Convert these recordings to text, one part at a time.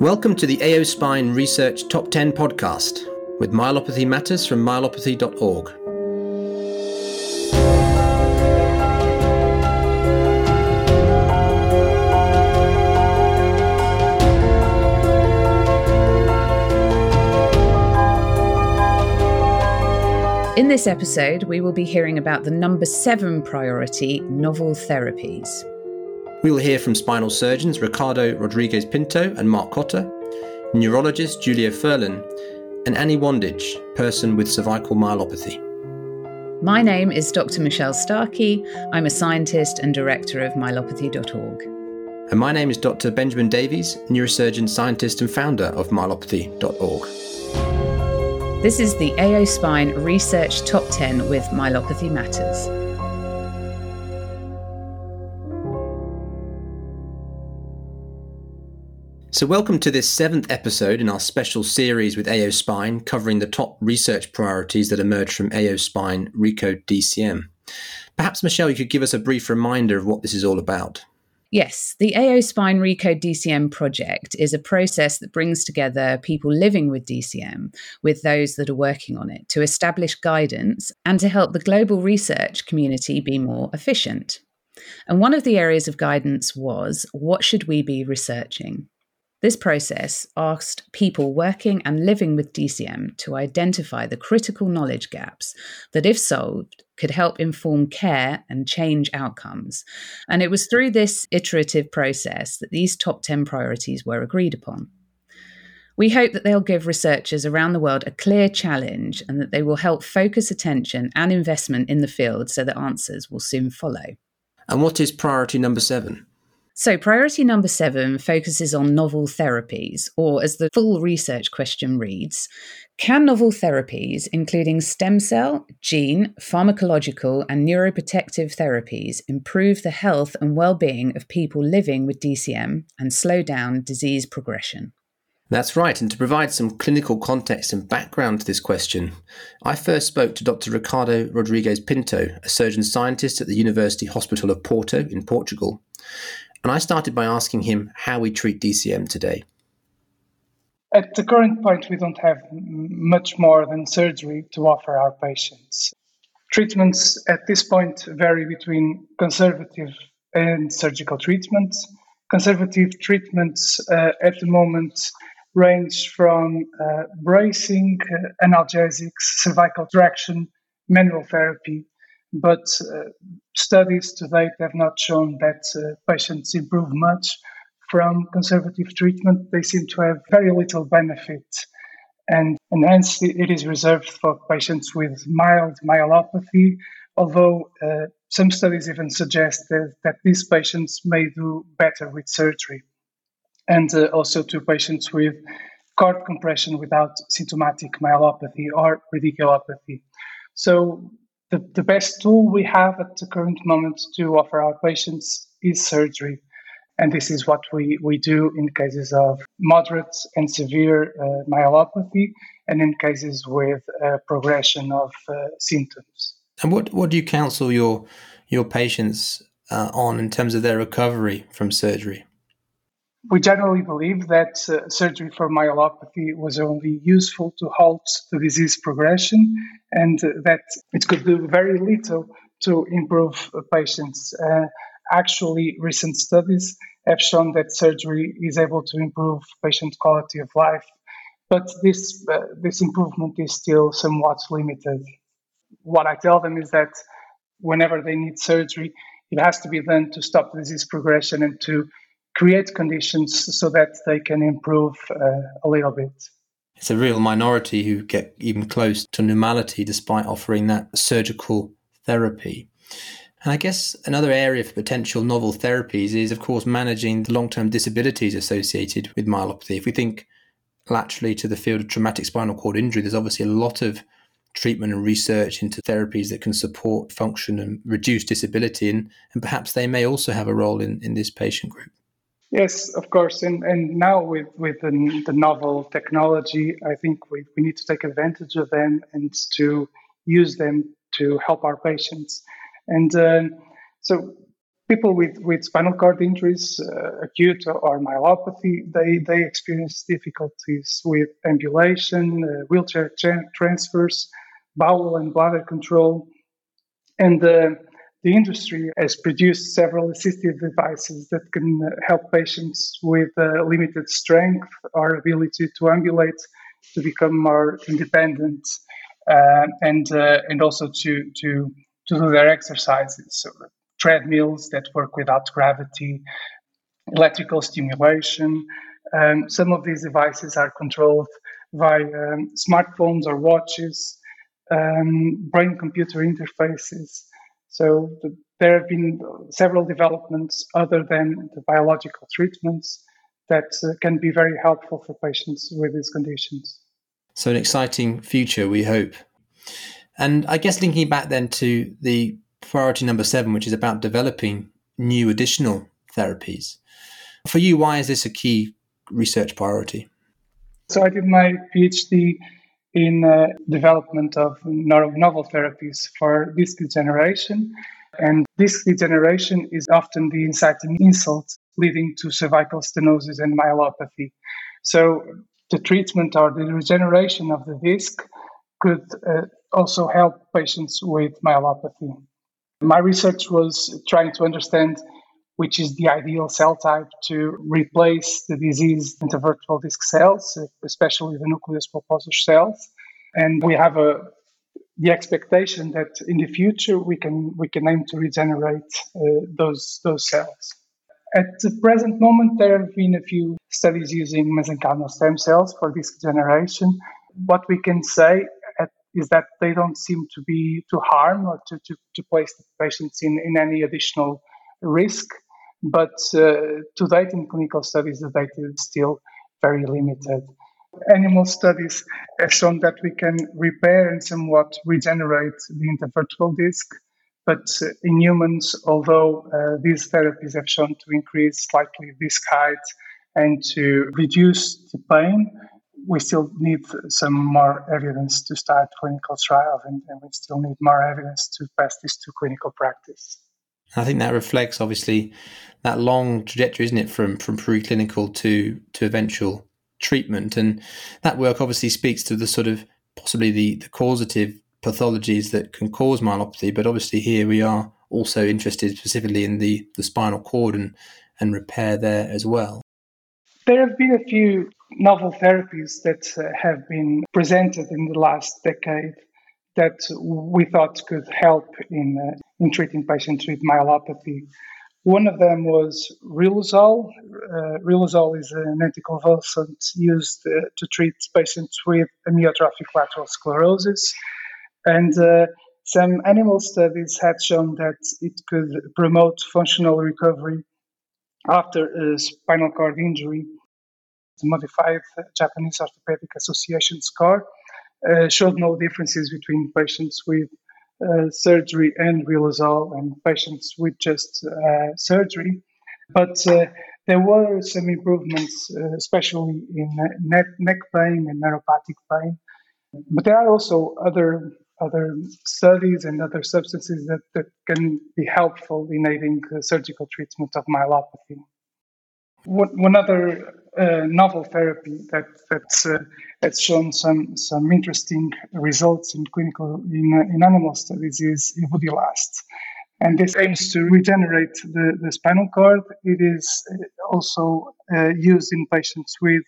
Welcome to the AO Spine Research Top 10 podcast with Myelopathy Matters from myelopathy.org. In this episode, we will be hearing about the number seven priority novel therapies. We will hear from spinal surgeons Ricardo Rodrigues Pinto and Mark Kotter, neurologist Julio Furlan, and Annie Wandage, person with cervical myelopathy. My name is Dr. Michelle Starkey. I'm a scientist and director of myelopathy.org. And my name is Dr. Benjamin Davies, neurosurgeon, scientist, and founder of myelopathy.org. This is the AO Spine Research Top 10 with Myelopathy Matters. So, welcome to this seventh episode in our special series with AO Spine, covering the top research priorities that emerged from AO Spine Recode DCM. Perhaps, Michelle, you could give us a brief reminder of what this is all about. Yes, the AO Spine Recode DCM project is a process that brings together people living with DCM with those that are working on it to establish guidance and to help the global research community be more efficient. And one of the areas of guidance was what should we be researching? This process asked people working and living with DCM to identify the critical knowledge gaps that, if solved, could help inform care and change outcomes. And it was through this iterative process that these top 10 priorities were agreed upon. We hope that they'll give researchers around the world a clear challenge and that they will help focus attention and investment in the field so that answers will soon follow. And what is priority number seven? So, priority number seven focuses on novel therapies, or as the full research question reads Can novel therapies, including stem cell, gene, pharmacological, and neuroprotective therapies, improve the health and well being of people living with DCM and slow down disease progression? That's right. And to provide some clinical context and background to this question, I first spoke to Dr. Ricardo Rodrigues Pinto, a surgeon scientist at the University Hospital of Porto in Portugal, and I started by asking him how we treat DCM today. At the current point, we don't have much more than surgery to offer our patients. Treatments at this point vary between conservative and surgical treatments. Conservative treatments uh, at the moment range from uh, bracing, uh, analgesics, cervical traction, manual therapy, but uh, studies to date have not shown that uh, patients improve much from conservative treatment. They seem to have very little benefit, and, and hence it is reserved for patients with mild myelopathy. Although uh, some studies even suggest that, that these patients may do better with surgery, and uh, also to patients with cord compression without symptomatic myelopathy or radiculopathy. So the, the best tool we have at the current moment to offer our patients is surgery. And this is what we, we do in cases of moderate and severe uh, myelopathy and in cases with uh, progression of uh, symptoms. And what, what do you counsel your, your patients uh, on in terms of their recovery from surgery? We generally believe that uh, surgery for myelopathy was only useful to halt the disease progression and uh, that it could do very little to improve patients. Uh, actually, recent studies have shown that surgery is able to improve patient quality of life, but this, uh, this improvement is still somewhat limited. What I tell them is that whenever they need surgery, it has to be done to stop disease progression and to create conditions so that they can improve uh, a little bit. It's a real minority who get even close to normality despite offering that surgical therapy. And I guess another area for potential novel therapies is, of course, managing the long term disabilities associated with myelopathy. If we think laterally to the field of traumatic spinal cord injury, there's obviously a lot of treatment and research into therapies that can support function and reduce disability, and, and perhaps they may also have a role in, in this patient group. Yes, of course. And, and now with, with the, the novel technology, I think we, we need to take advantage of them and to use them to help our patients. And uh, so people with, with spinal cord injuries, uh, acute or myelopathy, they, they experience difficulties with ambulation, uh, wheelchair tra- transfers, bowel and bladder control. And uh, the industry has produced several assistive devices that can uh, help patients with uh, limited strength or ability to ambulate to become more independent uh, and, and also to, to, to do their exercises. So treadmills that work without gravity, electrical stimulation. Um, some of these devices are controlled by um, smartphones or watches, um, brain computer interfaces. So the, there have been several developments other than the biological treatments that uh, can be very helpful for patients with these conditions. So, an exciting future, we hope. And I guess linking back then to the priority number seven, which is about developing new additional therapies. For you, why is this a key research priority? So, I did my PhD in uh, development of novel therapies for disc degeneration. And disc degeneration is often the inciting insult leading to cervical stenosis and myelopathy. So, the treatment or the regeneration of the disc could uh, also help patients with myelopathy. My research was trying to understand which is the ideal cell type to replace the diseased intervertebral disc cells, especially the nucleus pulposus cells. And we have a the expectation that in the future we can we can aim to regenerate uh, those those cells. At the present moment, there have been a few studies using mesenchymal stem cells for disc generation. What we can say is that they don't seem to be to harm or to, to, to place the patients in, in any additional risk. But uh, to date, in clinical studies, the data is still very limited. Animal studies have shown that we can repair and somewhat regenerate the intervertebral disc. But in humans, although uh, these therapies have shown to increase slightly disc height and to reduce the pain, we still need some more evidence to start clinical trials, and, and, we still need more evidence to pass this to clinical practice. I think that reflects obviously that long trajectory, isn't it, from from preclinical to to eventual treatment, and that work obviously speaks to the sort of possibly the the causative pathologies that can cause myelopathy, but obviously here we are also interested specifically in the the spinal cord and and repair there as well. There have been a few novel therapies that uh, have been presented in the last decade that we thought could help in, uh, in treating patients with myelopathy. One of them was riluzole. Uh, riluzole is an anticonvulsant used uh, to treat patients with amyotrophic lateral sclerosis. And uh, some animal studies had shown that it could promote functional recovery after a spinal cord injury the modified Japanese Orthopedic Association score showed no differences between patients with uh, surgery and riluzole and patients with just uh, surgery. But uh, there were some improvements, uh, especially in neck, neck pain and neuropathic pain. But there are also other other studies and other substances that, that can be helpful in aiding the surgical treatment of myelopathy. One, one other uh, novel therapy that that's uh, that's shown some some interesting results in clinical in, uh, in animal studies is Ibudilast. And this aims to regenerate the, the spinal cord. It is uh, also uh, used in patients with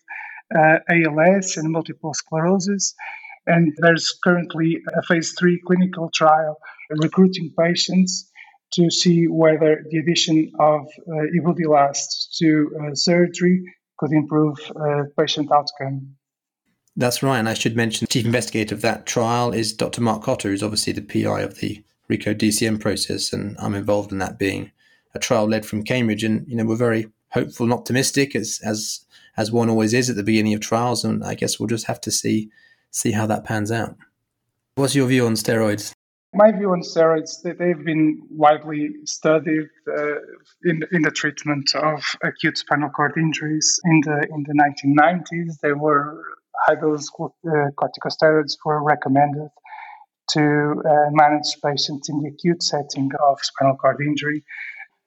uh, ALS and multiple sclerosis. And there's currently a phase three clinical trial recruiting patients to see whether the addition of uh, Ibudilast to uh, surgery could improve uh, patient outcome. That's right. And I should mention the chief investigator of that trial is Dr. Mark Kotter, who's obviously the PI of the RECODE DCM process. And I'm involved in that being a trial led from Cambridge. And, you know, we're very hopeful and optimistic as, as, as one always is at the beginning of trials. And I guess we'll just have to see, see how that pans out. What's your view on steroids? My view on steroids, they've been widely studied uh, in, in the treatment of acute spinal cord injuries. In the, in the 1990s, there were high dose uh, corticosteroids were recommended to uh, manage patients in the acute setting of spinal cord injury.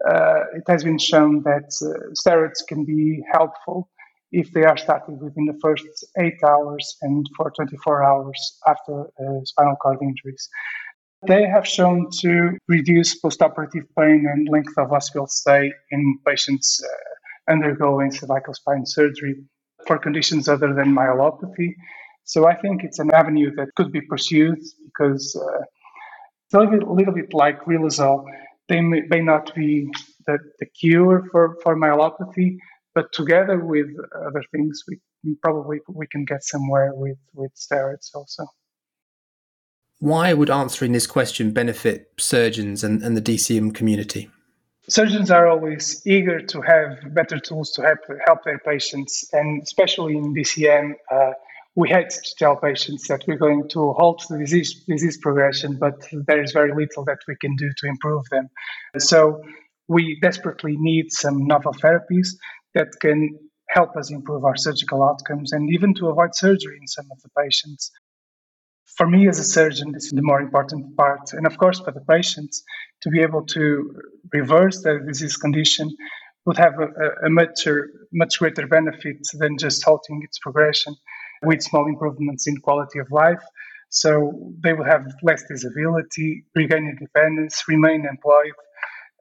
uh, it has been shown that uh, steroids can be helpful if they are started within the first eight hours and for 24 hours after uh, spinal cord injuries. They have shown to reduce postoperative pain and length of hospital stay in patients uh, undergoing cervical spine surgery for conditions other than myelopathy. So I think it's an avenue that could be pursued because uh, it's a little bit, little bit like Riluzole. They may, may not be the, the cure for, for myelopathy, but together with other things, we probably we can get somewhere with, with steroids also. Why would answering this question benefit surgeons and, and the DCM community? Surgeons are always eager to have better tools to help, help their patients, and especially in DCM, uh, we hate to tell patients that we're going to halt the disease, disease progression, but there is very little that we can do to improve them. So we desperately need some novel therapies that can help us improve our surgical outcomes and even to avoid surgery in some of the patients. For me as a surgeon, this is the more important part. And of course, for the patients, to be able to reverse their disease condition would have a, a much, much greater benefit than just halting its progression with small improvements in quality of life. So they will have less disability, regain independence, remain employed,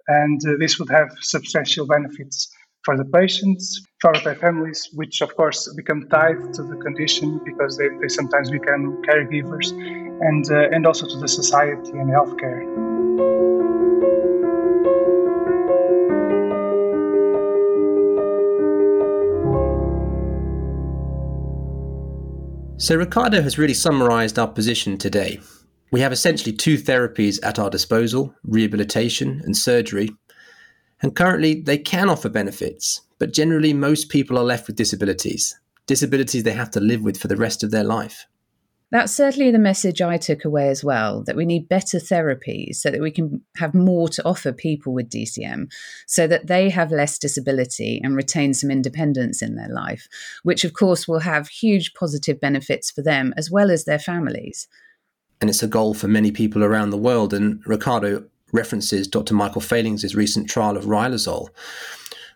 and uh, this would have substantial benefits for the patients, for their families, which of course become tied to the condition because they, they sometimes become caregivers, and, uh, and also to the society and healthcare. So, Ricardo has really summarized our position today. We have essentially two therapies at our disposal rehabilitation and surgery. And currently, they can offer benefits, but generally, most people are left with disabilities, disabilities they have to live with for the rest of their life. That's certainly the message I took away as well that we need better therapies so that we can have more to offer people with DCM so that they have less disability and retain some independence in their life, which of course will have huge positive benefits for them as well as their families. And it's a goal for many people around the world. And Ricardo references Dr. Michael Fehlings' recent trial of Riluzole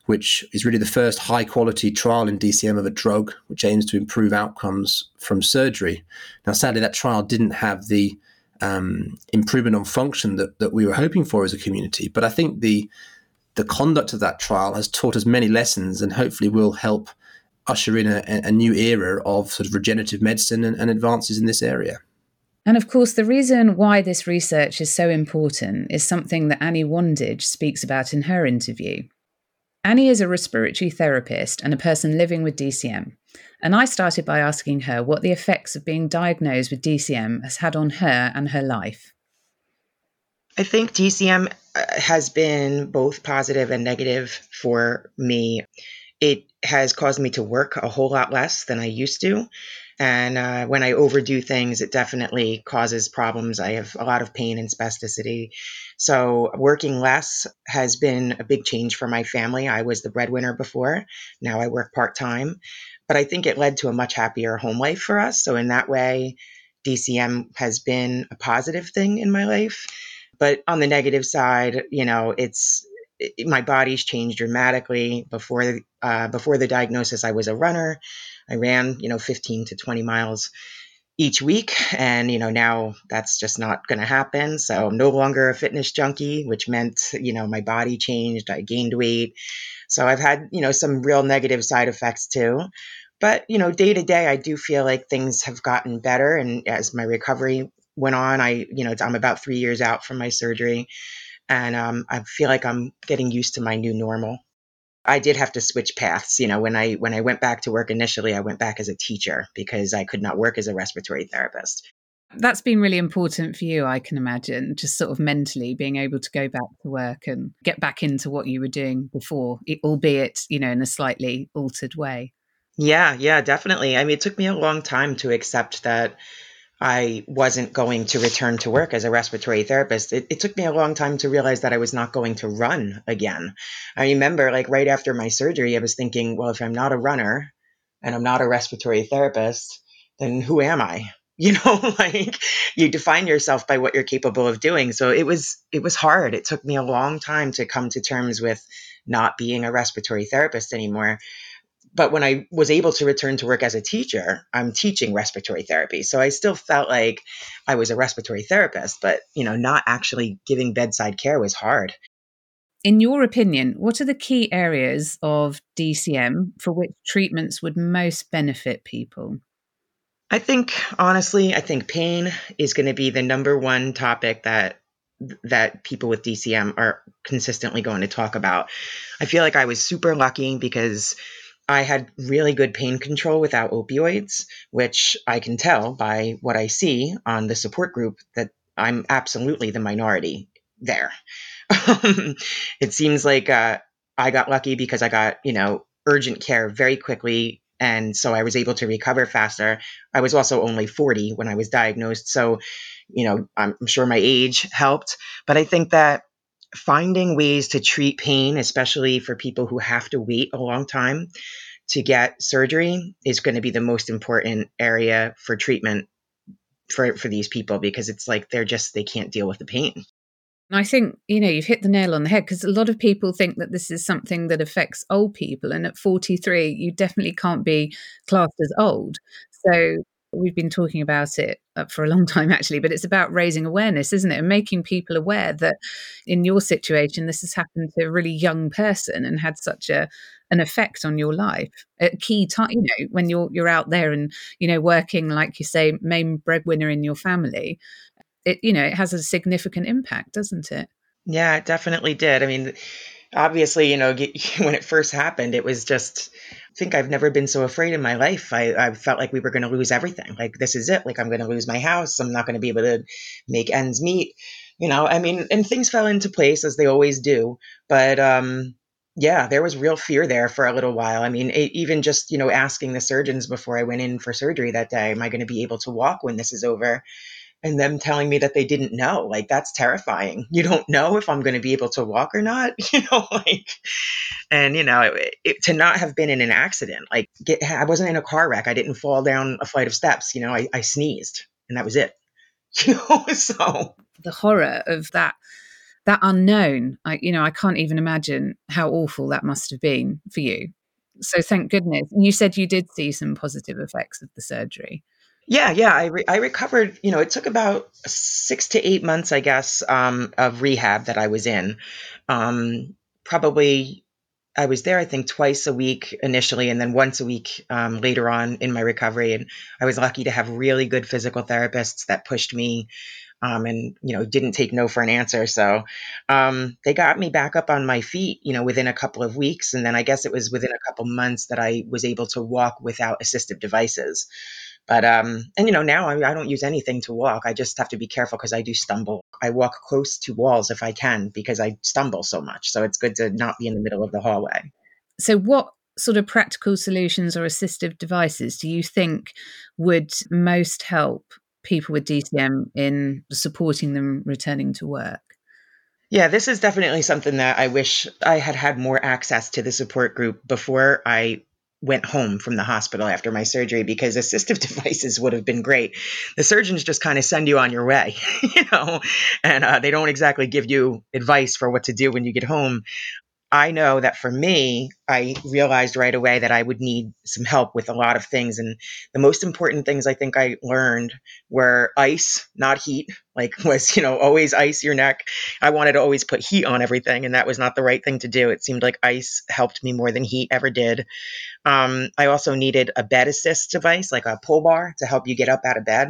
which is really the first high quality trial in DCM of a drug which aims to improve outcomes from surgery. Now, sadly, that trial didn't have the um, improvement on function that, that we were hoping for as a community. But I think the the conduct of that trial has taught us many lessons and hopefully will help usher in a, a new era of sort of regenerative medicine and, and advances in this area. And of course, the reason why this research is so important is something that Annie Wandage speaks about in her interview. Annie is a respiratory therapist and a person living with DCM. And I started by asking her what the effects of being diagnosed with DCM has had on her and her life. I think DCM uh, has been both positive and negative for me. It has caused me to work a whole lot less than I used to. And uh, when I overdo things, it definitely causes problems. I have a lot of pain and spasticity. So working less has been a big change for my family. I was the breadwinner before. Now I work part time. But I think it led to a much happier home life for us. So in that way, DCM has been a positive thing in my life. But on the negative side, you know, it's it, my body's changed dramatically. Before uh, before the diagnosis, I was a runner. I ran, you know, 15 to 20 miles each week. And, you know, now that's just not going to happen. So I'm no longer a fitness junkie, which meant, you know, my body changed. I gained weight. So I've had, you know, some real negative side effects too. But, you know, day to day, I do feel like things have gotten better. And as my recovery went on, I, you know, I'm about three years out from my surgery. And um, I feel like I'm getting used to my new normal. I did have to switch paths. You know, when I when I went back to work initially, I went back as a teacher because I could not work as a respiratory therapist. That's been really important for you, I can imagine, just sort of mentally being able to go back to work and get back into what you were doing before, albeit, you know, in a slightly altered way. Yeah, yeah, definitely. I mean, it took me a long time to accept that I wasn't going to return to work as a respiratory therapist. It, it, took me a long time to realize that I was not going to run again. I remember, like, right after my surgery, I was thinking, well, if I'm not a runner and I'm not a respiratory therapist, then who am I? you know like you define yourself by what you're capable of doing so it was it was hard it took me a long time to come to terms with not being a respiratory therapist anymore but when i was able to return to work as a teacher i'm teaching respiratory therapy so i still felt like i was a respiratory therapist but you know not actually giving bedside care was hard in your opinion, what are the key areas of DCM for which treatments would most benefit people? I think honestly, I think pain is going to be the number one topic that that people with DCM are consistently going to talk about. I feel like I was super lucky because I had really good pain control without opioids, which I can tell by what I see on the support group that I'm absolutely the minority there. it seems like uh, I got lucky because I got, you know, urgent care very quickly and so I was able to recover faster. I was also only 40 when I was diagnosed, so you know I'm sure my age helped, but I think that finding ways to treat pain, especially for people who have to wait a long time to get surgery, is going to be the most important area for treatment for for these people because it's like they're just they can't deal with the pain. I think, you know, you've hit the nail on the head because a lot of people think that this is something that affects old people. And at 43, you definitely can't be classed as old. So we've been talking about it uh, for a long time, actually, but it's about raising awareness, isn't it? And making people aware that in your situation, this has happened to a really young person and had such a an effect on your life. At key time you know when you're you're out there and you know working like you say main breadwinner in your family it you know it has a significant impact doesn't it? Yeah it definitely did. I mean obviously you know when it first happened it was just i think i've never been so afraid in my life. I, I felt like we were going to lose everything. Like this is it. Like i'm going to lose my house. I'm not going to be able to make ends meet. You know i mean and things fell into place as they always do. But um yeah there was real fear there for a little while. I mean it, even just you know asking the surgeons before i went in for surgery that day am i going to be able to walk when this is over and them telling me that they didn't know like that's terrifying. You don't know if i'm going to be able to walk or not you know like and you know it, it, to not have been in an accident like get, i wasn't in a car wreck i didn't fall down a flight of steps you know i, I sneezed and that was it you know so. The horror of that that unknown i you know i can't even imagine how awful that must have been for you. So thank goodness you said you did see some positive effects of the surgery yeah, yeah, I re- I recovered. You know, it took about six to eight months, I guess, um, of rehab that I was in. Um, probably, I was there, I think, twice a week initially, and then once a week um, later on in my recovery. And I was lucky to have really good physical therapists that pushed me, um, and you know, didn't take no for an answer. So um, they got me back up on my feet, you know, within a couple of weeks, and then I guess it was within a couple months that I was able to walk without assistive devices. But um, and you know now I, I don't use anything to walk. I just have to be careful because I do stumble. I walk close to walls if I can because I stumble so much. So it's good to not be in the middle of the hallway. So what sort of practical solutions or assistive devices do you think would most help people with DCM in supporting them returning to work? Yeah, this is definitely something that I wish I had had more access to the support group before I went home from the hospital after my surgery because assistive devices would have been great. The surgeons just kind of send you on your way, you know, and uh, they don't exactly give you advice for what to do when you get home. I know that for me, I realized right away that I would need some help with a lot of things. And the most important things I think I learned were ice, not heat, like was, you know, always ice your neck. I wanted to always put heat on everything, and that was not the right thing to do. It seemed like ice helped me more than heat ever did. Um, I also needed a bed assist device, like a pull bar to help you get up out of bed.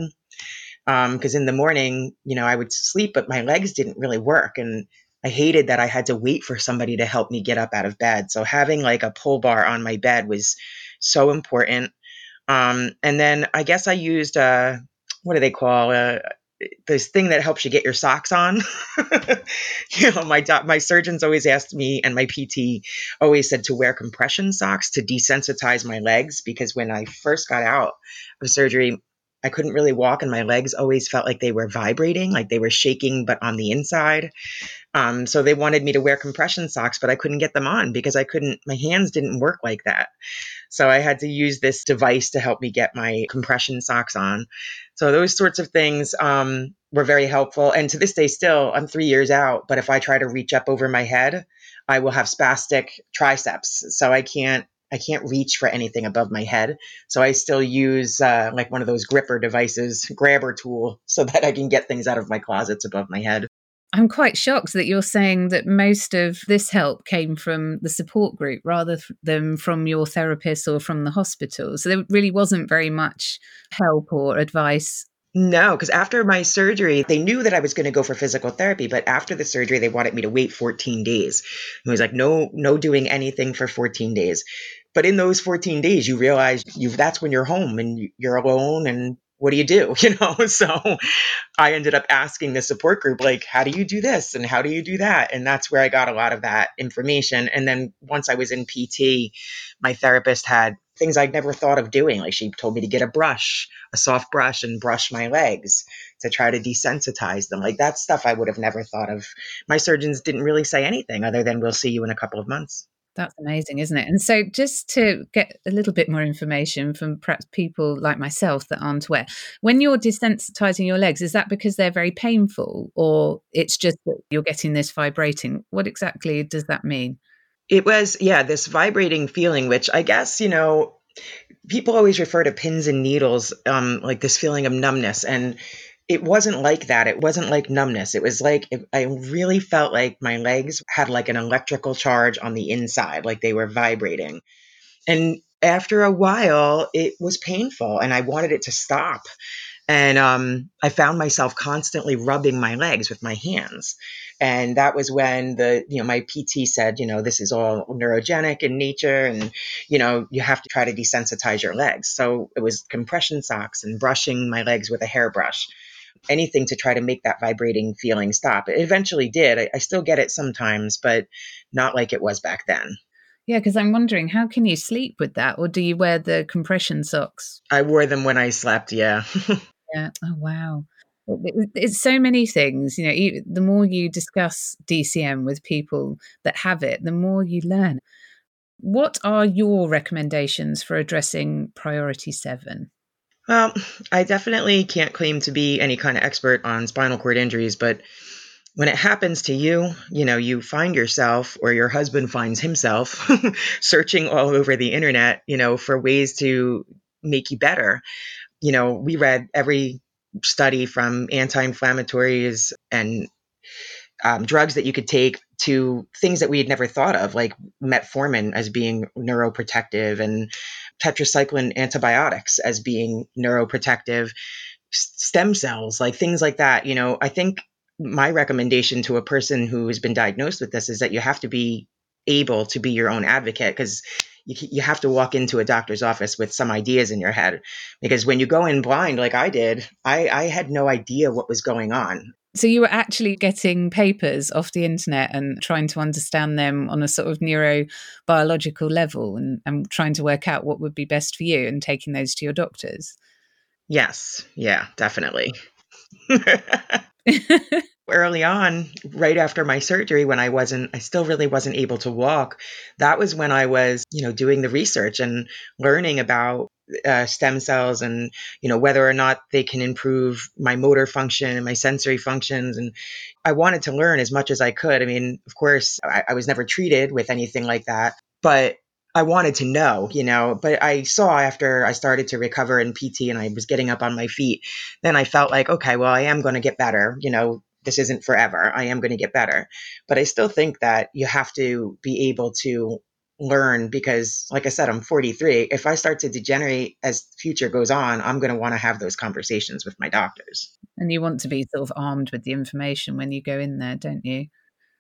Because um, in the morning, you know, I would sleep, but my legs didn't really work. And I hated that I had to wait for somebody to help me get up out of bed. So having like a pull bar on my bed was so important. Um, and then I guess I used uh, what do they call uh, this thing that helps you get your socks on. you know, my my surgeons always asked me, and my PT always said to wear compression socks to desensitize my legs because when I first got out of surgery, I couldn't really walk, and my legs always felt like they were vibrating, like they were shaking, but on the inside. Um, so they wanted me to wear compression socks, but I couldn't get them on because I couldn't, my hands didn't work like that. So I had to use this device to help me get my compression socks on. So those sorts of things um, were very helpful. And to this day, still, I'm three years out, but if I try to reach up over my head, I will have spastic triceps. So I can't I can't reach for anything above my head. So I still use uh, like one of those gripper devices, grabber tool, so that I can get things out of my closets above my head. I'm quite shocked that you're saying that most of this help came from the support group rather than from your therapist or from the hospital. So there really wasn't very much help or advice. No, because after my surgery, they knew that I was going to go for physical therapy, but after the surgery, they wanted me to wait 14 days. It was like, no, no doing anything for 14 days. But in those 14 days, you realize you that's when you're home and you're alone and what do you do? You know so i ended up asking the support group like how do you do this? And how do you do that? And that's where i got a lot of that information. And then once i was in pt my therapist had things i'd never thought of doing. Like she told me to get a brush a soft brush and brush my legs to try to desensitize them. Like that stuff i would have never thought of. My surgeons didn't really say anything other than we'll see you in a couple of months that's amazing, isn't it? And so, just to get a little bit more information from perhaps people like myself that aren't aware, when you're desensitizing your legs, is that because they're very painful or it's just that you're getting this vibrating? What exactly does that mean? It was, yeah, this vibrating feeling, which I guess, you know, people always refer to pins and needles, um, like this feeling of numbness. And it wasn't like that. It wasn't like numbness. It was like it, I really felt like my legs had like an electrical charge on the inside, like they were vibrating. And after a while, it was painful and I wanted it to stop. And um, I found myself constantly rubbing my legs with my hands. And that was when the, you know, my PT said, you know, this is all neurogenic in nature and, you know, you have to try to desensitize your legs. So it was compression socks and brushing my legs with a hairbrush anything to try to make that vibrating feeling stop. It eventually did. I, I still get it sometimes, but not like it was back then. Yeah, because I'm wondering, how can you sleep with that? Or do you wear the compression socks? I wore them when I slept, yeah. yeah. Oh, wow. It's so many things. You know, the more you discuss DCM with people that have it, the more you learn. What are your recommendations for addressing priority seven? Well, I definitely can't claim to be any kind of expert on spinal cord injuries, but when it happens to you, you know, you find yourself or your husband finds himself searching all over the internet, you know, for ways to make you better. You know, we read every study from anti inflammatories and um, drugs that you could take to things that we had never thought of, like metformin as being neuroprotective and tetracycline antibiotics as being neuroprotective, stem cells, like things like that. You know, I think my recommendation to a person who has been diagnosed with this is that you have to be able to be your own advocate because you, you have to walk into a doctor's office with some ideas in your head because when you go in blind like i did i, I had no idea what was going on so you were actually getting papers off the internet and trying to understand them on a sort of neurobiological level and, and trying to work out what would be best for you and taking those to your doctors. Yes. Yeah, definitely. Oh. Early on, right after my surgery, when I wasn't, I still really wasn't able to walk, that was when I was, you know, doing the research and learning about uh, stem cells and you know whether or not they can improve my motor function and my sensory functions and i wanted to learn as much as i could i mean of course I, I was never treated with anything like that but I wanted to know, you know, but I saw after I started to recover in PT and I was getting up on my feet, then I felt like, okay, well, I am going to get better. You know, this isn't forever. I am going to get better. But I still think that you have to be able to learn because like i said i'm 43 if i start to degenerate as future goes on i'm going to want to have those conversations with my doctors. And you want to be sort of armed with the information when you go in there don't you?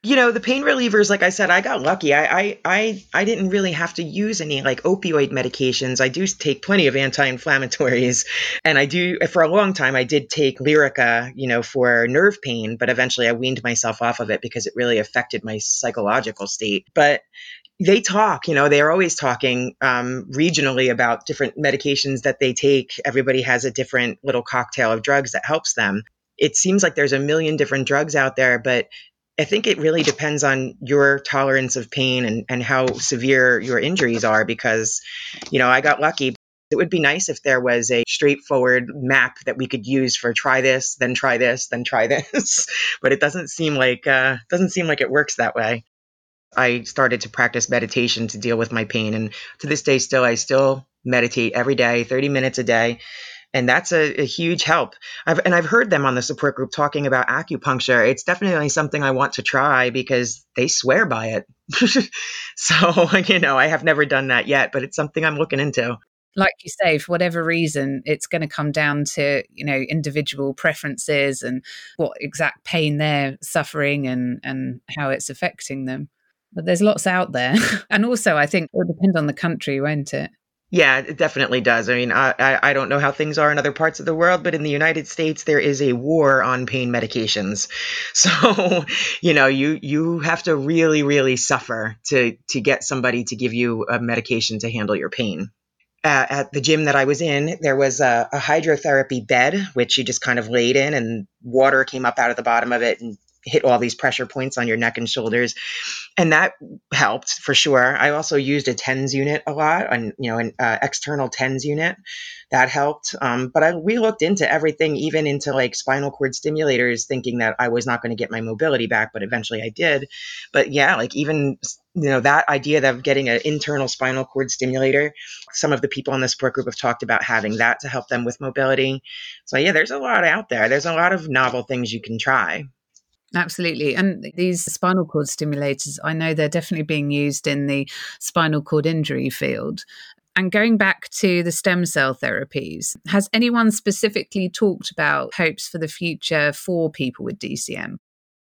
You know the pain relievers like i said i got lucky. I, I i i didn't really have to use any like opioid medications. I do take plenty of anti-inflammatories. And i do for a long time i did take lyrica you know for nerve pain but eventually i weaned myself off of it because it really affected my psychological state. But they talk, you know, they're always talking um, regionally about different medications that they take. Everybody has a different little cocktail of drugs that helps them. It seems like there's a million different drugs out there, but I think it really depends on your tolerance of pain and, and how severe your injuries are because, you know, I got lucky. It would be nice if there was a straightforward map that we could use for try this, then try this, then try this. but it doesn't seem like uh, doesn't seem like it works that way. I started to practice meditation to deal with my pain, and to this day, still I still meditate every day, 30 minutes a day and that's a, a, huge help. I've, and I've heard them on the support group talking about acupuncture. It's definitely something I want to try because they swear by it. so, you know, I have never done that yet, but it's something I'm looking into. Like you say, for whatever reason, it's going to come down to, you know, individual preferences and what exact pain they're suffering and, and how it's affecting them. But there's lots out there. and also, I think it will depend on the country, won't it? Yeah, it definitely does. I mean, I, I don't know how things are in other parts of the world, but in the United States, there is a war on pain medications. So, you know, you you have to really, really suffer to to get somebody to give you a medication to handle your pain. Uh, at the gym that I was in, there was a, a hydrotherapy bed, which you just kind of laid in, and water came up out of the bottom of it and hit all these pressure points on your neck and shoulders. And that helped for sure. I also used a tens unit a lot and you know an uh, external tens unit. That helped um, but I, we looked into everything even into like spinal cord stimulators thinking that i was not going to get my mobility back but eventually i did. But yeah like even you know that idea of getting an internal spinal cord stimulator some of the people in the support group have talked about having that to help them with mobility. So yeah there's a lot out there. There's a lot of novel things you can try Absolutely. And these spinal cord stimulators, I know they're definitely being used in the spinal cord injury field. And going back to the stem cell therapies, has anyone specifically talked about hopes for the future for people with DCM?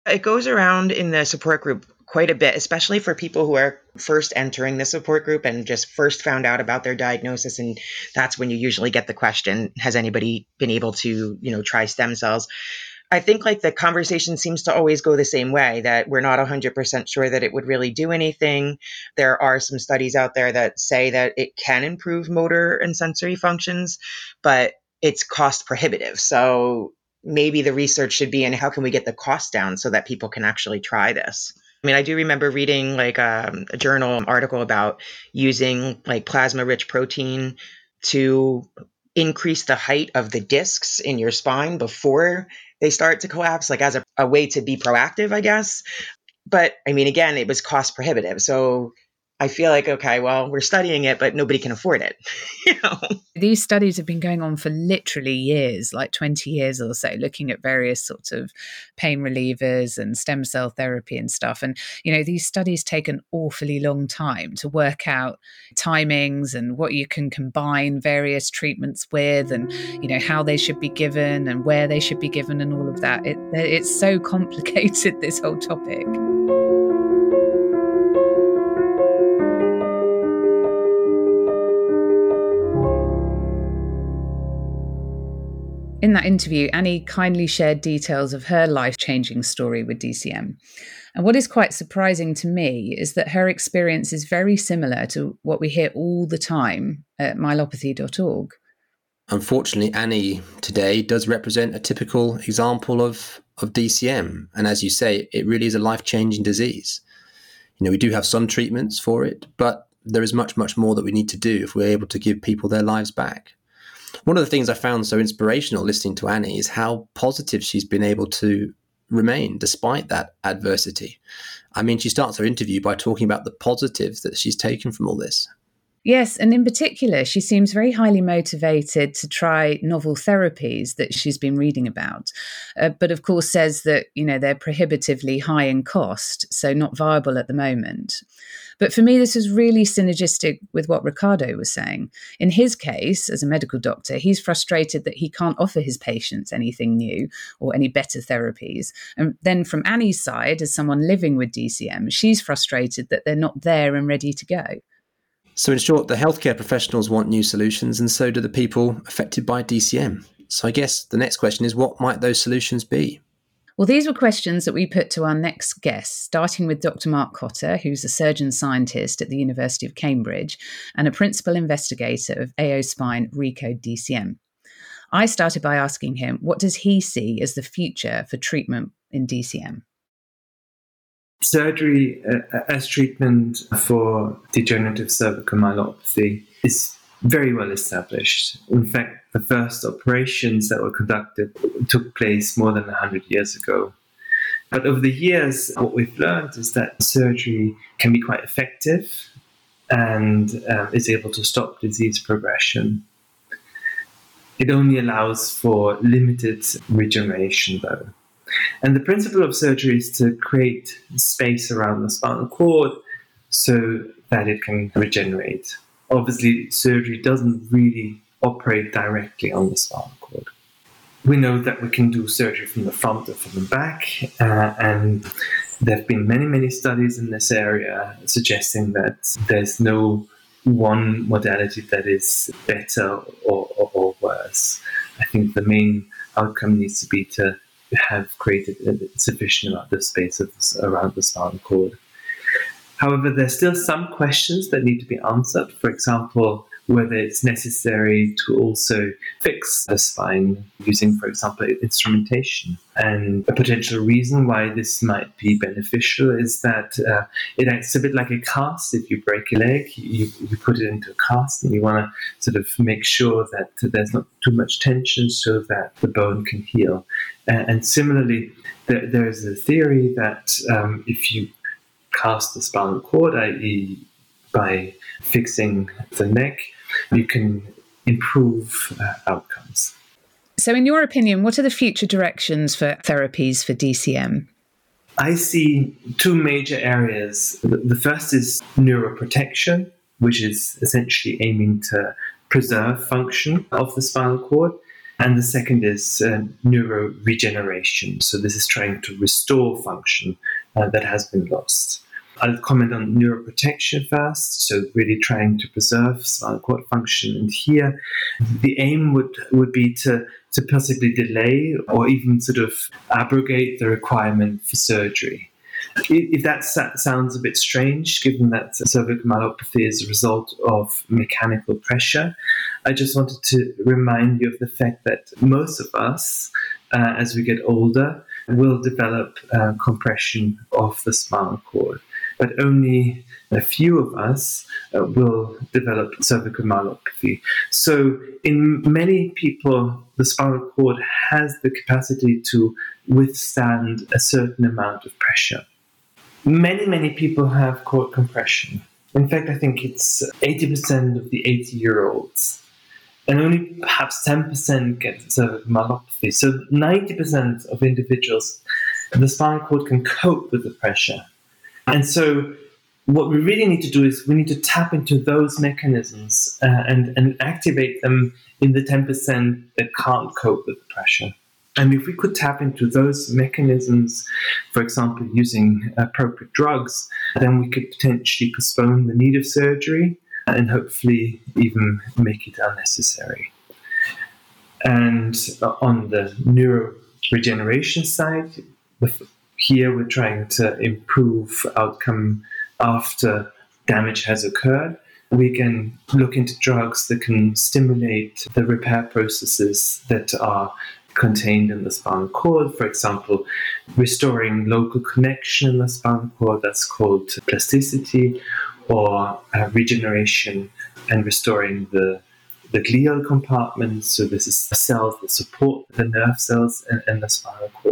It goes around in the support group quite a bit, especially for people who are first entering the support group and just first found out about their diagnosis. And that's when you usually get the question Has anybody been able to, you know, try stem cells? I think like the conversation seems to always go the same way that we're not 100% sure that it would really do anything. There are some studies out there that say that it can improve motor and sensory functions, but it's cost prohibitive. So maybe the research should be in how can we get the cost down so that people can actually try this. I mean, I do remember reading like um, a journal article about using like plasma rich protein to increase the height of the discs in your spine before they start to collapse, like as a, a way to be proactive, I guess. But I mean, again, it was cost prohibitive. So I feel like, okay, well, we're studying it, but nobody can afford it. you know? These studies have been going on for literally years, like 20 years or so, looking at various sorts of pain relievers and stem cell therapy and stuff. And, you know, these studies take an awfully long time to work out timings and what you can combine various treatments with and, you know, how they should be given and where they should be given and all of that. It, it's so complicated, this whole topic. In that interview, Annie kindly shared details of her life changing story with DCM. And what is quite surprising to me is that her experience is very similar to what we hear all the time at myelopathy.org. Unfortunately, Annie today does represent a typical example of, of DCM. And as you say, it really is a life changing disease. You know, we do have some treatments for it, but there is much, much more that we need to do if we're able to give people their lives back. One of the things I found so inspirational listening to Annie is how positive she's been able to remain despite that adversity. I mean, she starts her interview by talking about the positives that she's taken from all this. Yes, and in particular, she seems very highly motivated to try novel therapies that she's been reading about. Uh, but of course, says that, you know, they're prohibitively high in cost, so not viable at the moment. But for me, this is really synergistic with what Ricardo was saying. In his case, as a medical doctor, he's frustrated that he can't offer his patients anything new or any better therapies. And then from Annie's side, as someone living with DCM, she's frustrated that they're not there and ready to go. So, in short, the healthcare professionals want new solutions, and so do the people affected by DCM. So, I guess the next question is what might those solutions be? Well, these were questions that we put to our next guest, starting with Dr. Mark Kotter, who's a surgeon scientist at the University of Cambridge and a principal investigator of AO Spine Recode DCM. I started by asking him what does he see as the future for treatment in DCM? Surgery uh, as treatment for degenerative cervical myelopathy is very well established. In fact, the first operations that were conducted took place more than 100 years ago. But over the years, what we've learned is that surgery can be quite effective and um, is able to stop disease progression. It only allows for limited regeneration, though. And the principle of surgery is to create space around the spinal cord so that it can regenerate obviously surgery doesn't really operate directly on the spinal cord. We know that we can do surgery from the front or from the back, uh, and there have been many, many studies in this area suggesting that there's no one modality that is better or, or, or worse. I think the main outcome needs to be to have created a sufficient amount of space around the spinal cord. However, there's still some questions that need to be answered. For example, whether it's necessary to also fix the spine using, for example, instrumentation. And a potential reason why this might be beneficial is that uh, it acts a bit like a cast. If you break a leg, you, you put it into a cast and you want to sort of make sure that there's not too much tension so that the bone can heal. Uh, and similarly, there, there's a theory that um, if you cast the spinal cord, i.e., by fixing the neck, you can improve uh, outcomes. So, in your opinion, what are the future directions for therapies for DCM? I see two major areas. The first is neuroprotection, which is essentially aiming to preserve function of the spinal cord. And the second is uh, neuroregeneration. So, this is trying to restore function uh, that has been lost. I'll comment on neuroprotection first. So really trying to preserve spinal cord function. And here, the aim would, would be to, to possibly delay or even sort of abrogate the requirement for surgery. If that sounds a bit strange, given that cervical myelopathy is a result of mechanical pressure, I just wanted to remind you of the fact that most of us, uh, as we get older, will develop uh, compression of the spinal cord but only a few of us uh, will develop cervical myelopathy. So, in many people, the spinal cord has the capacity to withstand a certain amount of pressure. Many, many people have cord compression. In fact, I think it's 80% of the 80 year olds. And only perhaps 10% get cervical myelopathy. So 90% of individuals, the spinal cord can cope with the pressure and so, what we really need to do is we need to tap into those mechanisms uh, and, and activate them in the 10% that can't cope with the pressure. And if we could tap into those mechanisms, for example, using appropriate drugs, then we could potentially postpone the need of surgery and hopefully even make it unnecessary. And on the neuroregeneration side, here we're trying to improve outcome after damage has occurred. We can look into drugs that can stimulate the repair processes that are contained in the spinal cord. For example, restoring local connection in the spinal cord, that's called plasticity, or uh, regeneration and restoring the the glial compartment. So this is the cells that support the nerve cells in, in the spinal cord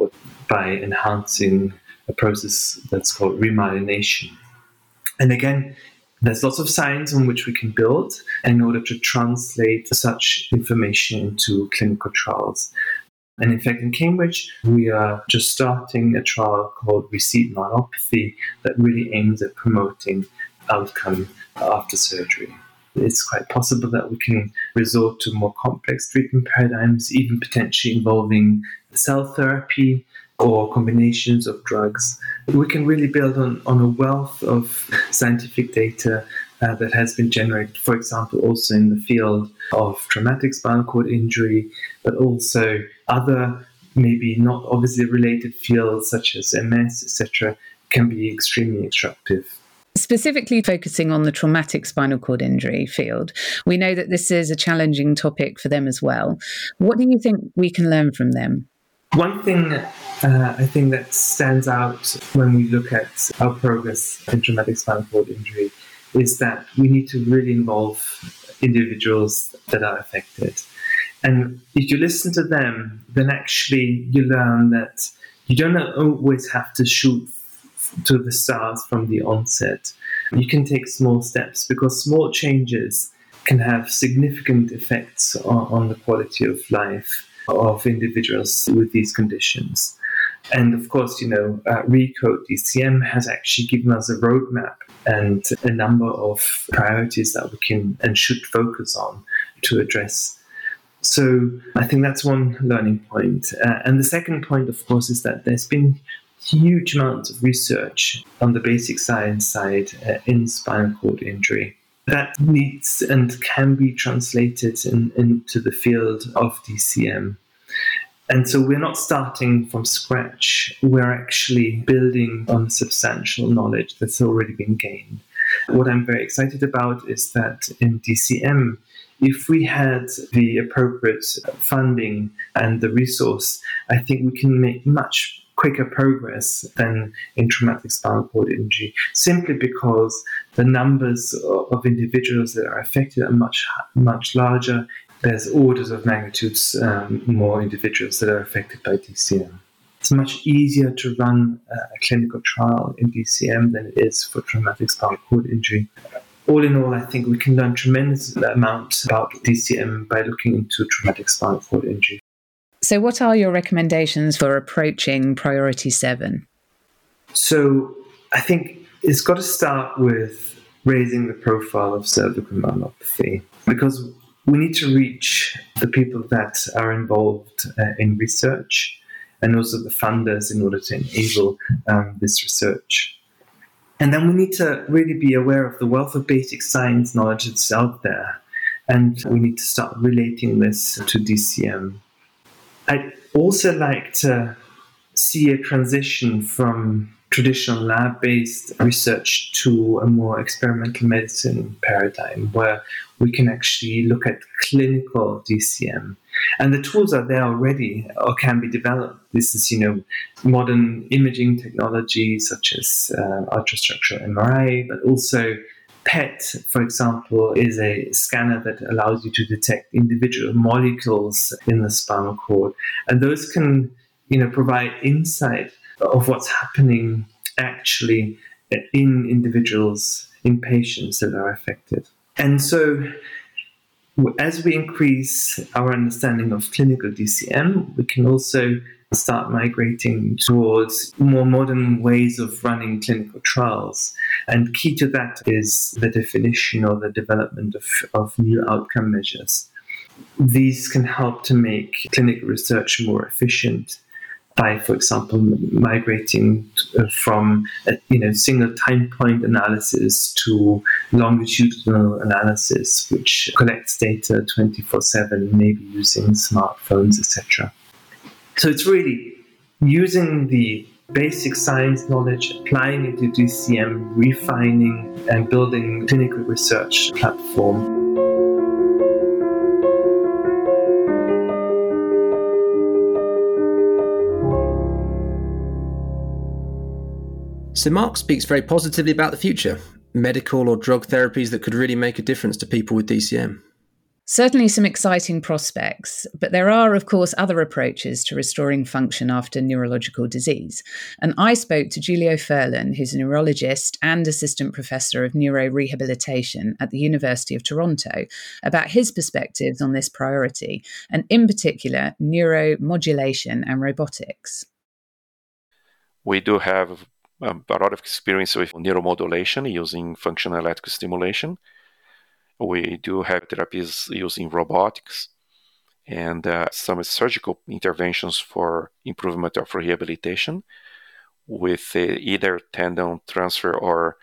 by enhancing a process that's called remyelination. And again, there's lots of science on which we can build in order to translate such information into clinical trials. And in fact, in Cambridge, we are just starting a trial called Recede Myelopathy that really aims at promoting outcome after surgery it's quite possible that we can resort to more complex treatment paradigms, even potentially involving cell therapy or combinations of drugs. We can really build on, on a wealth of scientific data uh, that has been generated, for example, also in the field of traumatic spinal cord injury, but also other maybe not obviously related fields such as MS, etc., can be extremely instructive. Specifically focusing on the traumatic spinal cord injury field, we know that this is a challenging topic for them as well. What do you think we can learn from them? One thing uh, I think that stands out when we look at our progress in traumatic spinal cord injury is that we need to really involve individuals that are affected. And if you listen to them, then actually you learn that you don't always have to shoot to the stars from the onset. You can take small steps because small changes can have significant effects on, on the quality of life of individuals with these conditions. And of course, you know, uh, Recode DCM has actually given us a roadmap and a number of priorities that we can and should focus on to address. So I think that's one learning point. Uh, and the second point, of course, is that there's been huge amounts of research on the basic science side uh, in spinal cord injury that needs and can be translated in, into the field of DCM. And so we're not starting from scratch. We're actually building on substantial knowledge that's already been gained. What I'm very excited about is that in DCM, if we had the appropriate funding and the resource, I think we can make much quicker progress than in traumatic spinal cord injury, simply because the numbers of individuals that are affected are much much larger there's orders of magnitudes um, more individuals that are affected by DCM. It's much easier to run a clinical trial in DCM than it is for traumatic spinal cord injury. All in all, I think we can learn tremendous amount about DCM by looking into traumatic spinal cord injury. So, what are your recommendations for approaching priority seven? So, I think it's got to start with raising the profile of cervical myelopathy because we need to reach the people that are involved uh, in research and also the funders in order to enable um, this research. And then we need to really be aware of the wealth of basic science knowledge that's out there. And we need to start relating this to DCM. I'd also like to see a transition from traditional lab based research to a more experimental medicine paradigm where we can actually look at clinical DCM. And the tools are there already or can be developed. This is, you know, modern imaging technology such as uh, ultrastructural MRI, but also PET, for example, is a scanner that allows you to detect individual molecules in the spinal cord. And those can, you know, provide insight of what's happening actually in individuals, in patients that are affected. And so, as we increase our understanding of clinical DCM, we can also start migrating towards more modern ways of running clinical trials. And key to that is the definition or the development of, of new outcome measures. These can help to make clinical research more efficient by, for example, migrating from you know single time point analysis to longitudinal analysis, which collects data 24/7, maybe using smartphones, etc. So it's really using the basic science knowledge, applying it to DCM, refining and building clinical research platform. So, Mark speaks very positively about the future medical or drug therapies that could really make a difference to people with DCM. Certainly, some exciting prospects, but there are, of course, other approaches to restoring function after neurological disease. And I spoke to Julio Furlan, who's a neurologist and assistant professor of neurorehabilitation at the University of Toronto, about his perspectives on this priority, and in particular, neuromodulation and robotics. We do have a lot of experience with neuromodulation using functional electrical stimulation. We do have therapies using robotics and uh, some surgical interventions for improvement of rehabilitation with uh, either tendon transfer or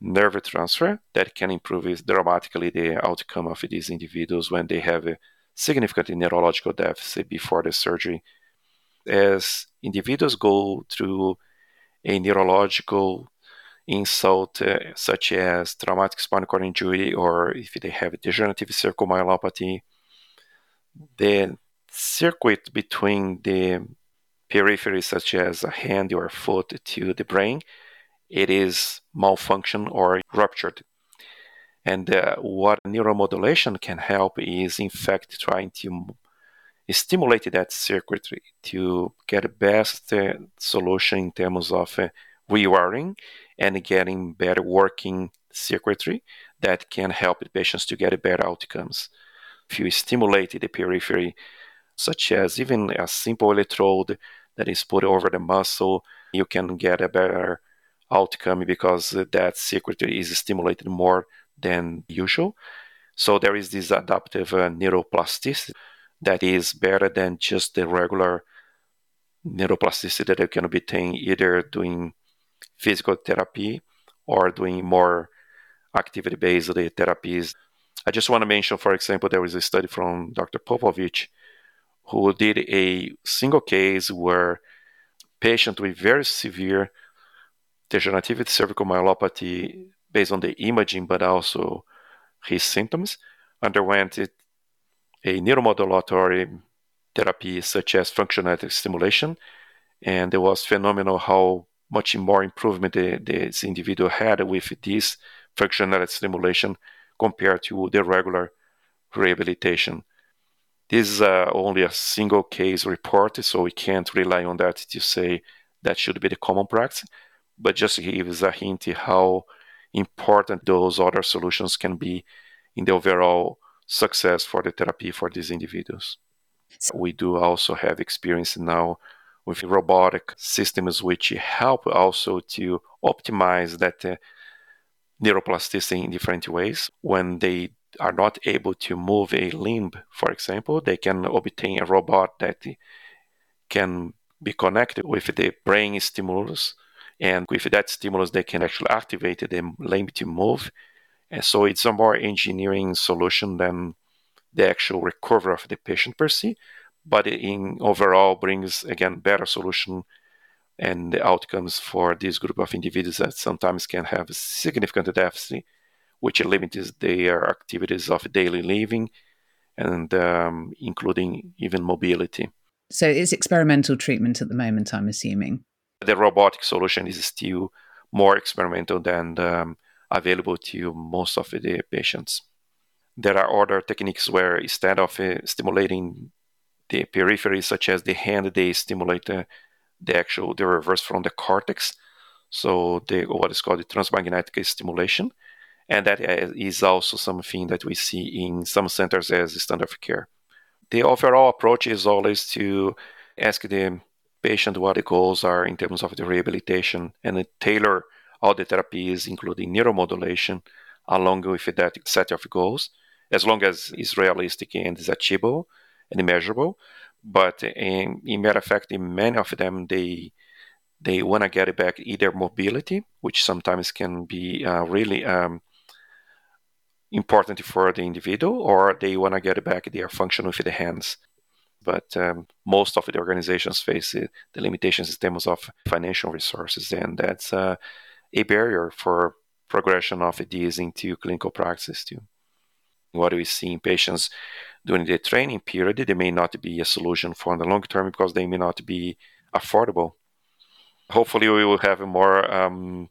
nerve transfer that can improve dramatically the outcome of these individuals when they have a significant neurological deficit before the surgery. As individuals go through a neurological insult uh, such as traumatic spinal cord injury or if they have degenerative cervical myelopathy, the circuit between the periphery, such as a hand or a foot, to the brain, it is malfunctioned or ruptured. And uh, what neuromodulation can help is, in fact, trying to stimulate that circuitry to get the best uh, solution in terms of uh, rewiring and getting better working circuitry that can help the patients to get better outcomes. If you stimulate the periphery, such as even a simple electrode that is put over the muscle, you can get a better outcome because that circuitry is stimulated more than usual. So there is this adaptive uh, neuroplasticity that is better than just the regular neuroplasticity that you can obtain either doing physical therapy or doing more activity based therapies. I just want to mention, for example, there was a study from Dr. Popovic who did a single case where patient with very severe degenerative cervical myelopathy based on the imaging but also his symptoms underwent it, a neuromodulatory therapy such as functional stimulation and it was phenomenal how much more improvement the, this individual had with this functional stimulation compared to the regular rehabilitation. This is uh, only a single case report, so we can't rely on that to say that should be the common practice, but just gives a hint how important those other solutions can be in the overall success for the therapy for these individuals. We do also have experience now with robotic systems which help also to optimize that uh, neuroplasticity in different ways. When they are not able to move a limb, for example, they can obtain a robot that can be connected with the brain stimulus. And with that stimulus, they can actually activate the limb to move. And so it's a more engineering solution than the actual recovery of the patient per se but in overall brings again better solution and the outcomes for this group of individuals that sometimes can have significant deficit, which limits their activities of daily living and um, including even mobility. So it's experimental treatment at the moment, I'm assuming. The robotic solution is still more experimental than um, available to most of the patients. There are other techniques where instead of uh, stimulating the periphery, such as the hand, they stimulate the, the actual the reverse from the cortex. So the what is called the transmagnetic stimulation, and that uh, is also something that we see in some centers as standard of care. The overall approach is always to ask the patient what the goals are in terms of the rehabilitation and tailor all the therapies, including neuromodulation, along with that set of goals, as long as it's realistic and is achievable and measurable. But in, in matter of fact, in many of them, they they want to get it back either mobility, which sometimes can be uh, really um, important for the individual, or they want to get it back their function with the hands. But um, most of the organizations face it, the limitations in terms of financial resources, and that's uh, a barrier for progression of these into clinical practice too. What do we see in patients during the training period, they may not be a solution for the long term because they may not be affordable. Hopefully, we will have more um,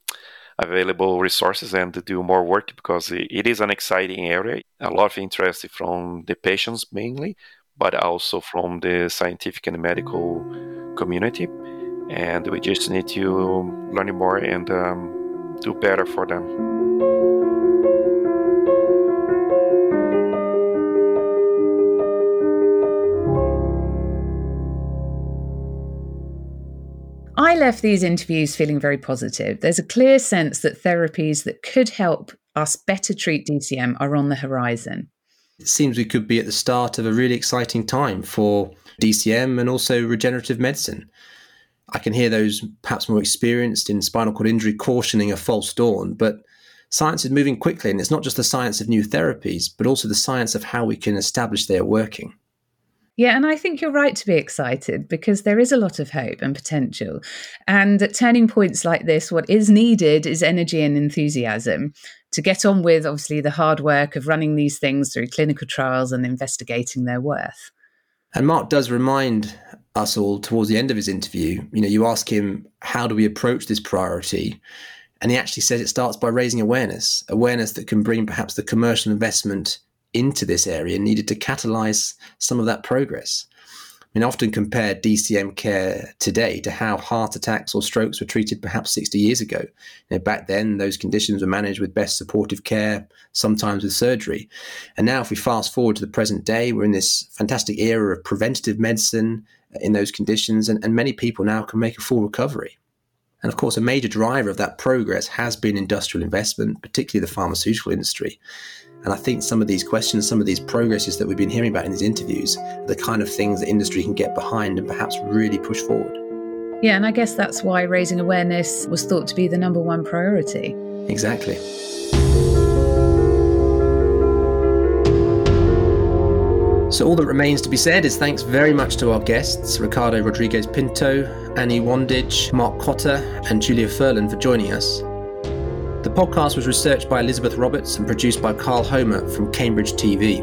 available resources and do more work because it is an exciting area. A lot of interest from the patients mainly, but also from the scientific and medical community. And we just need to learn more and um, do better for them. I left these interviews feeling very positive. There's a clear sense that therapies that could help us better treat DCM are on the horizon. It seems we could be at the start of a really exciting time for DCM and also regenerative medicine. I can hear those perhaps more experienced in spinal cord injury cautioning a false dawn, but science is moving quickly, and it's not just the science of new therapies, but also the science of how we can establish they are working. Yeah, and I think you're right to be excited because there is a lot of hope and potential. And at turning points like this, what is needed is energy and enthusiasm to get on with, obviously, the hard work of running these things through clinical trials and investigating their worth. And Mark does remind us all towards the end of his interview. You know, you ask him, how do we approach this priority? And he actually says it starts by raising awareness, awareness that can bring perhaps the commercial investment into this area needed to catalyze some of that progress. I mean, often compare DCM care today to how heart attacks or strokes were treated perhaps 60 years ago. You know, back then, those conditions were managed with best supportive care, sometimes with surgery. And now, if we fast forward to the present day, we're in this fantastic era of preventative medicine uh, in those conditions, and, and many people now can make a full recovery. And of course, a major driver of that progress has been industrial investment, particularly the pharmaceutical industry. And I think some of these questions, some of these progresses that we've been hearing about in these interviews, are the kind of things that industry can get behind and perhaps really push forward. Yeah, and I guess that's why raising awareness was thought to be the number one priority. Exactly. So, all that remains to be said is thanks very much to our guests, Ricardo Rodrigues Pinto, Annie Wandage, Mark Kotter, and Julio Furlan for joining us. The podcast was researched by Elizabeth Roberts and produced by Carl Homer from Cambridge TV.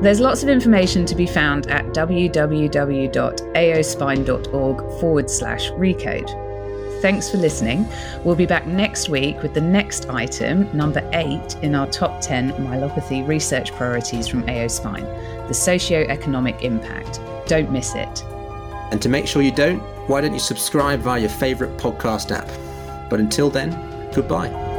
There's lots of information to be found at www.aospine.org forward slash recode. Thanks for listening. We'll be back next week with the next item, number eight, in our top 10 myelopathy research priorities from AO Spine the socio-economic impact. Don't miss it. And to make sure you don't, why don't you subscribe via your favourite podcast app? But until then, goodbye.